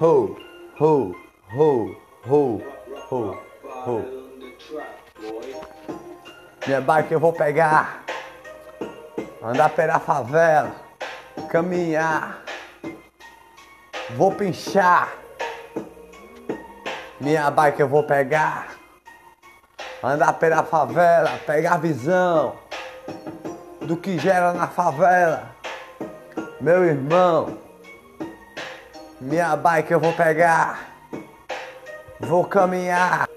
ho, ho, ho, ho, ho, ho. Minha bike eu vou pegar, andar pela favela, caminhar, vou pinchar. Minha bike eu vou pegar, andar pela favela, pegar visão do que gera na favela. Meu irmão, minha bike eu vou pegar, vou caminhar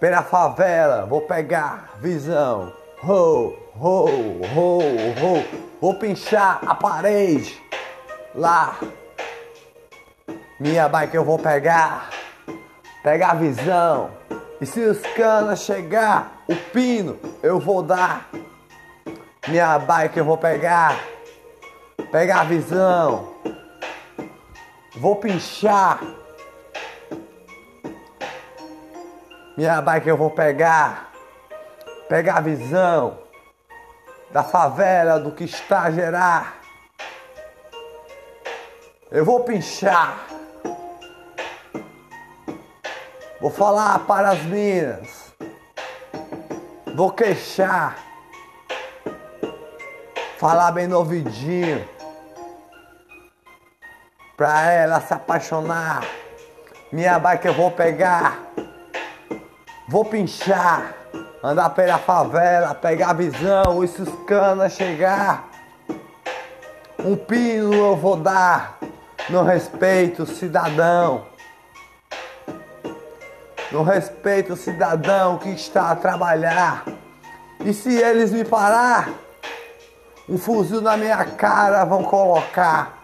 pela favela, vou pegar visão. Ho, ho, ho, ho. Vou pinchar a parede lá. Minha bike eu vou pegar, pegar visão. E se os canas chegar, o pino eu vou dar. Minha bike eu vou pegar, pegar visão. Vou pinchar. Minha bike eu vou pegar, pegar visão da favela, do que está a gerar. Eu vou pinchar. Vou falar para as minas. Vou queixar. Falar bem no. Pra ela se apaixonar. Minha bike eu vou pegar. Vou pinchar. Andar pela favela, pegar visão. E se os canas chegar. Um pino eu vou dar. No respeito, cidadão. No respeito, cidadão que está a trabalhar. E se eles me parar, um fuzil na minha cara vão colocar.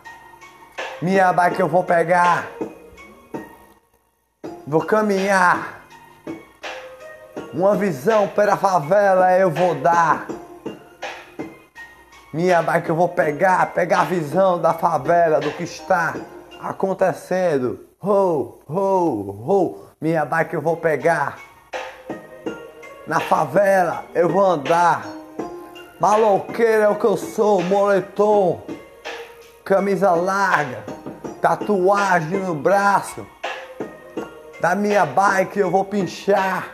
Minha bike eu vou pegar. Vou caminhar. Uma visão pela favela eu vou dar. Minha bike eu vou pegar, pegar a visão da favela, do que está acontecendo. Ho, ho, ho. Minha bike eu vou pegar. Na favela eu vou andar. Maloqueiro é o que eu sou, moletom, camisa larga, tatuagem no braço. Da minha bike eu vou pinchar.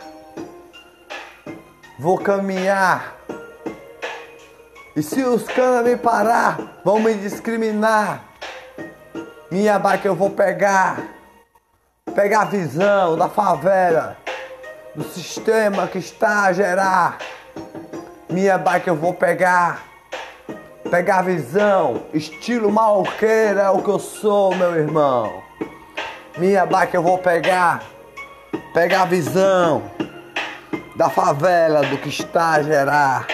Vou caminhar. E se os caras me parar, vão me discriminar. Minha bike eu vou pegar. Pegar a visão da favela, do sistema que está a gerar. Minha bike eu vou pegar. Pegar visão, estilo malqueira é o que eu sou, meu irmão. Minha bike eu vou pegar. Pegar visão da favela, do que está a gerar.